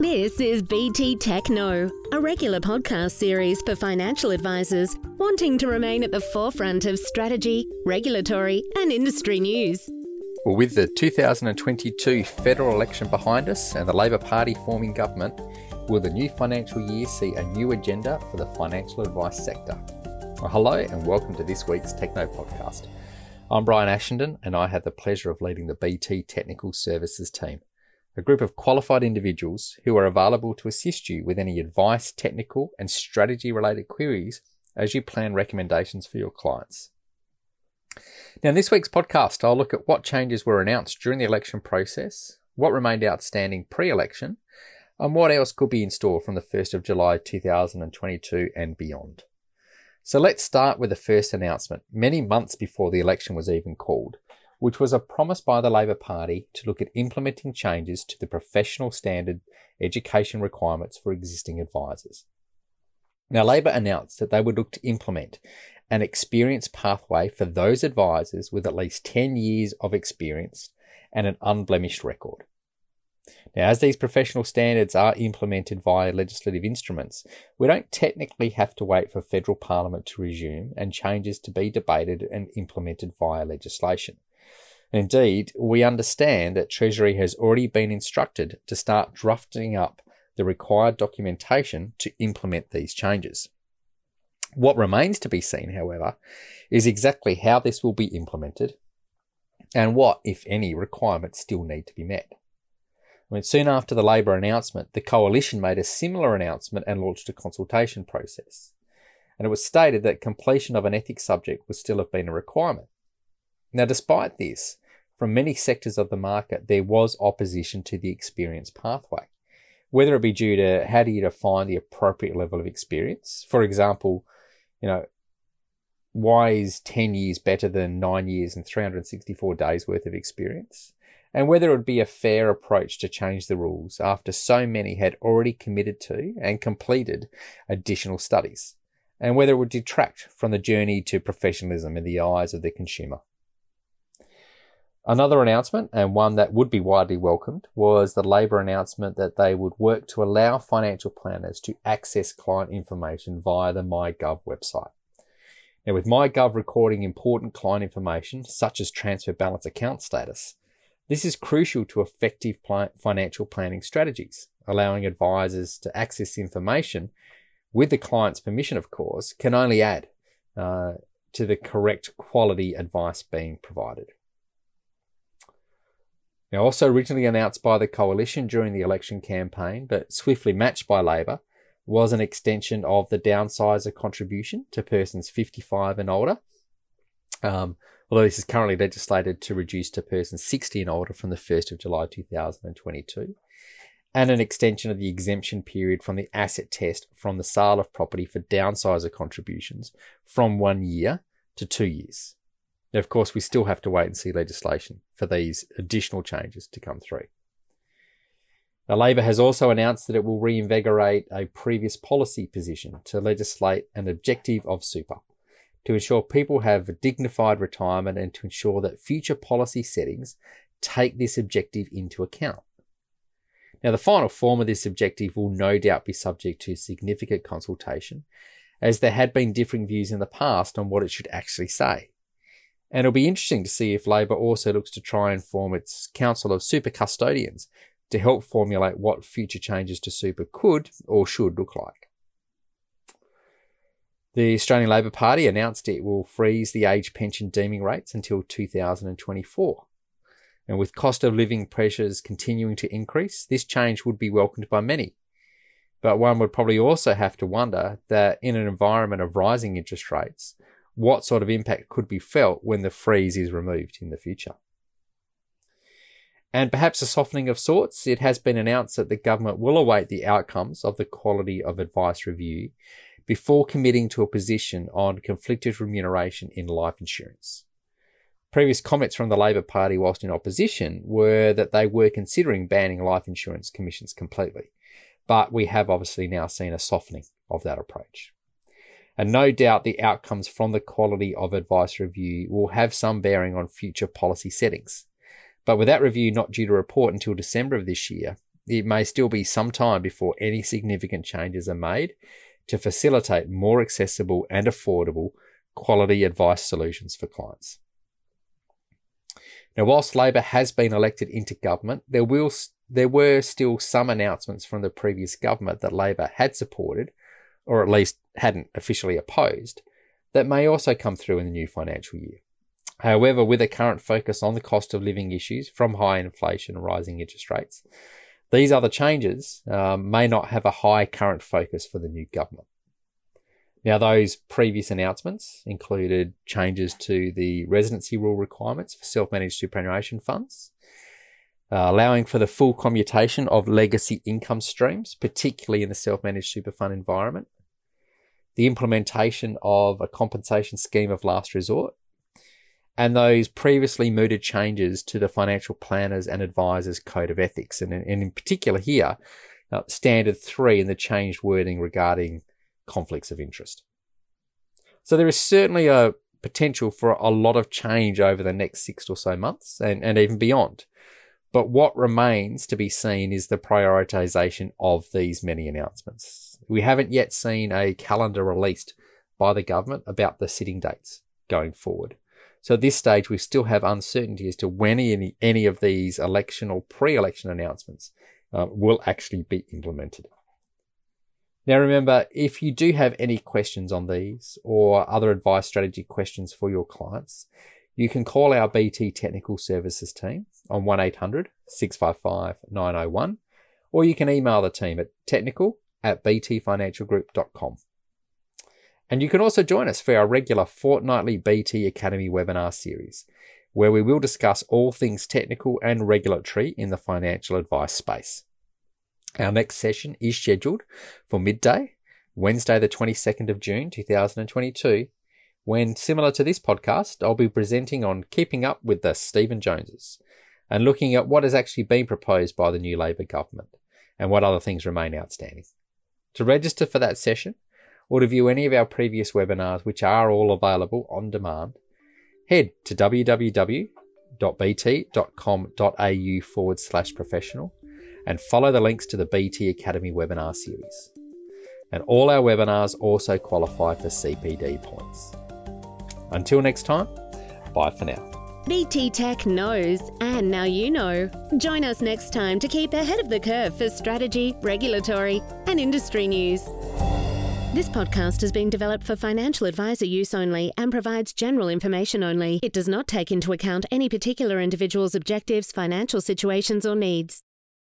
This is BT TechKnow, a regular podcast series for financial advisors wanting to remain at the forefront of strategy, regulatory, and industry news. Well, with the 2022 federal election behind us and the Labor Party forming government, will the new financial year see a new agenda for the financial advice sector? Well, hello and welcome to this week's TechKnow podcast. I'm Bryan Ashenden and I have the pleasure of leading the BT Technical Services team a group of qualified individuals who are available to assist you with any advice, technical, and strategy related queries as you plan recommendations for your clients. Now, in this week's podcast, I'll look at what changes were announced during the election process, what remained outstanding pre election, and what else could be in store from the 1st of July 2022 and beyond. So let's start with the first announcement, many months before the election was even called, which was a promise by the Labor Party to look at implementing changes to the professional standard education requirements for existing advisors. Now, Labor announced that they would look to implement an experience pathway for those advisors with at least 10 years of experience and an unblemished record. Now, as these professional standards are implemented via legislative instruments, we don't technically have to wait for federal parliament to resume and changes to be debated and implemented via legislation. Indeed, we understand that Treasury has already been instructed to start drafting up the required documentation to implement these changes. What remains to be seen, however, is exactly how this will be implemented and what, if any, requirements still need to be met. I mean, soon after the Labor announcement, the Coalition made a similar announcement and launched a consultation process. And it was stated that completion of an ethics subject would still have been a requirement. Now, despite this, from many sectors of the market, there was opposition to the experience pathway. Whether it be due to how do you define the appropriate level of experience? For example, you know, why is 10 years better than nine years and 364 days worth of experience? And whether it would be a fair approach to change the rules after so many had already committed to and completed additional studies, and whether it would detract from the journey to professionalism in the eyes of the consumer. Another announcement, and one that would be widely welcomed, was the Labor announcement that they would work to allow financial planners to access client information via the MyGov website. Now, with MyGov recording important client information, such as transfer balance account status, this is crucial to effective financial planning strategies, allowing advisors to access information with the client's permission, of course, can only add uh, to the correct quality advice being provided. Now, also originally announced by the coalition during the election campaign, but swiftly matched by Labor, was an extension of the downsizer contribution to persons 55 and older. Um, although this is currently legislated to reduce to persons 60 and older from the 1st of July 2022, and an extension of the exemption period from the asset test from the sale of property for downsizer contributions from one year to two years. Now, of course, we still have to wait and see legislation for these additional changes to come through. Now, Labor has also announced that it will reinvigorate a previous policy position to legislate an objective of super to ensure people have a dignified retirement and to ensure that future policy settings take this objective into account. Now, the final form of this objective will no doubt be subject to significant consultation, as there had been differing views in the past on what it should actually say. And it'll be interesting to see if Labor also looks to try and form its Council of Super Custodians to help formulate what future changes to super could or should look like. The Australian Labor Party announced it will freeze the age pension deeming rates until 2024. And with cost of living pressures continuing to increase, this change would be welcomed by many. But one would probably also have to wonder that in an environment of rising interest rates, what sort of impact could be felt when the freeze is removed in the future. And perhaps a softening of sorts, it has been announced that the government will await the outcomes of the quality of advice review before committing to a position on conflicted remuneration in life insurance. Previous comments from the Labor Party whilst in opposition were that they were considering banning life insurance commissions completely. But we have obviously now seen a softening of that approach. And no doubt the outcomes from the quality of advice review will have some bearing on future policy settings. But with that review not due to report until December of this year, it may still be some time before any significant changes are made to facilitate more accessible and affordable quality advice solutions for clients. Now, whilst Labor has been elected into government, there will there were still some announcements from the previous government that Labor had supported, or at least hadn't officially opposed, that may also come through in the new financial year. However, with a current focus on the cost of living issues from high inflation and rising interest rates, these other changes um, may not have a high current focus for the new government. Now, those previous announcements included changes to the residency rule requirements for self managed superannuation funds, uh, allowing for the full commutation of legacy income streams, particularly in the self managed super fund environment, the implementation of a compensation scheme of last resort, and those previously mooted changes to the financial planners and advisors code of ethics. And in, and in particular here, uh, standard three in the changed wording regarding conflicts of interest. So there is certainly a potential for a lot of change over the next six or so months and, and even beyond. But what remains to be seen is the prioritization of these many announcements. We haven't yet seen a calendar released by the government about the sitting dates going forward. So at this stage, we still have uncertainty as to when any, any of these election or pre-election announcements uh, will actually be implemented. Now, remember, if you do have any questions on these or other advice strategy questions for your clients, you can call our BT Technical Services team on 1800 655 901, or you can email the team at technical at btfinancialgroup.com. And you can also join us for our regular fortnightly BT Academy webinar series, where we will discuss all things technical and regulatory in the financial advice space. Our next session is scheduled for midday, Wednesday, the 22nd of June, 2022, when, similar to this podcast, I'll be presenting on keeping up with the Stephen Joneses and looking at what has actually been proposed by the new Labor government and what other things remain outstanding. To register for that session, or to view any of our previous webinars, which are all available on demand, head to www.bt.com.au forward slash professional and follow the links to the BT Academy webinar series. And all our webinars also qualify for CPD points. Until next time, bye for now. BT Tech knows, and now you know. Join us next time to keep ahead of the curve for strategy, regulatory, and industry news. This podcast has been developed for financial advisor use only and provides general information only. It does not take into account any particular individual's objectives, financial situations, or needs.